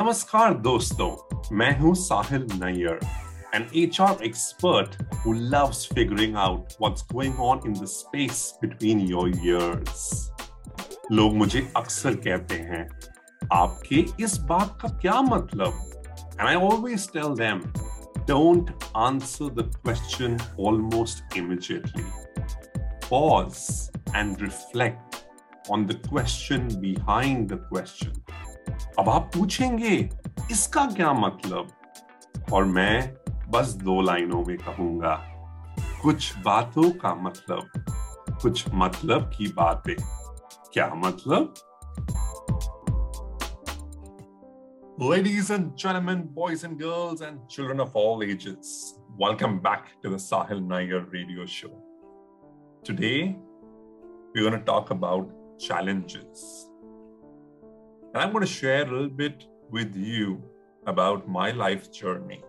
नमस्कार दोस्तों मैं हूं साहिल Nayyar an HR expert who loves figuring out what's going on in the space between your ears. लोग मुझे अक्सर कहते हैं आपके इस बात का क्या मतलब And I always tell them, don't answer the question almost immediately. Pause and reflect on the question behind the question. अब आप पूछेंगे, इसका क्या मतलब? और मैं बस दो लाइनों में कहूँगा, कुछ बातों का मतलब कुछ मतलब की बातें। क्या मतलब? Ladies and gentleman boys and girls and children of all ages welcome back to the Sahil Nair radio show today we gonna talk about challenges And I'm going to share a little bit with you about my life journey.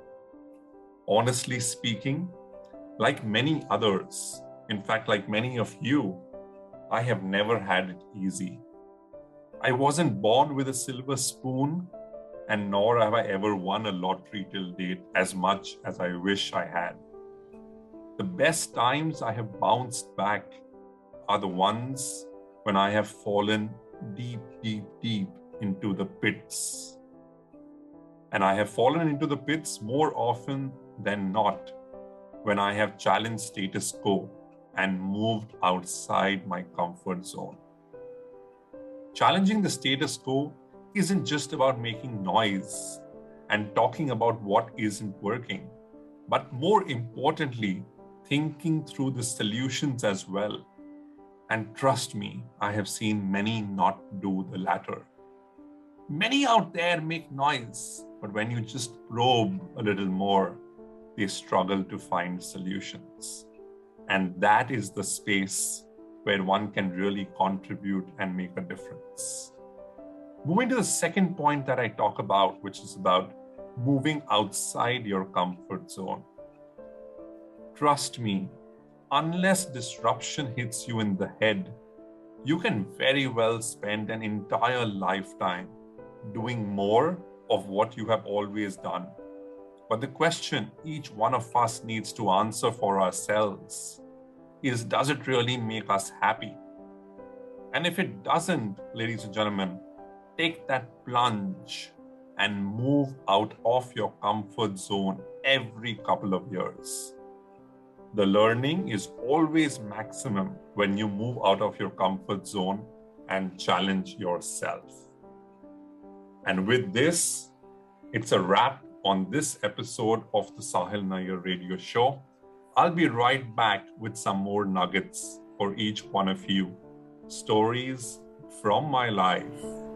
Honestly speaking, like many others, in fact, like many of you, I have never had it easy. I wasn't born with a silver spoon, and nor have I ever won a lottery till date as much as I wish I had. The best times I have bounced back are the ones when I have fallen deep, deep, deep into the pits. And I have fallen into the pits more often than not when I have challenged status quo and moved outside my comfort zone. Challenging the status quo isn't just about making noise and talking about what isn't working, but more importantly, thinking through the solutions as well. And trust me, I have seen many not do the latter. Many out there make noise, but when you just probe a little more, they struggle to find solutions. And that is the space where one can really contribute and make a difference. Moving to the second point that I talk about, which is about moving outside your comfort zone. Trust me, unless disruption hits you in the head, you can very well spend an entire lifetime doing more of what you have always done. But the question each one of us needs to answer for ourselves is Does it really make us happy? And if it doesn't, ladies and gentlemen, take that plunge and move out of your comfort zone every couple of years. The learning is always maximum when you move out of your comfort zone and challenge yourself. And with this, it's a wrap on this episode of the Sahil Nayar radio show. I'll be right back with some more nuggets for each one of you. Stories from my life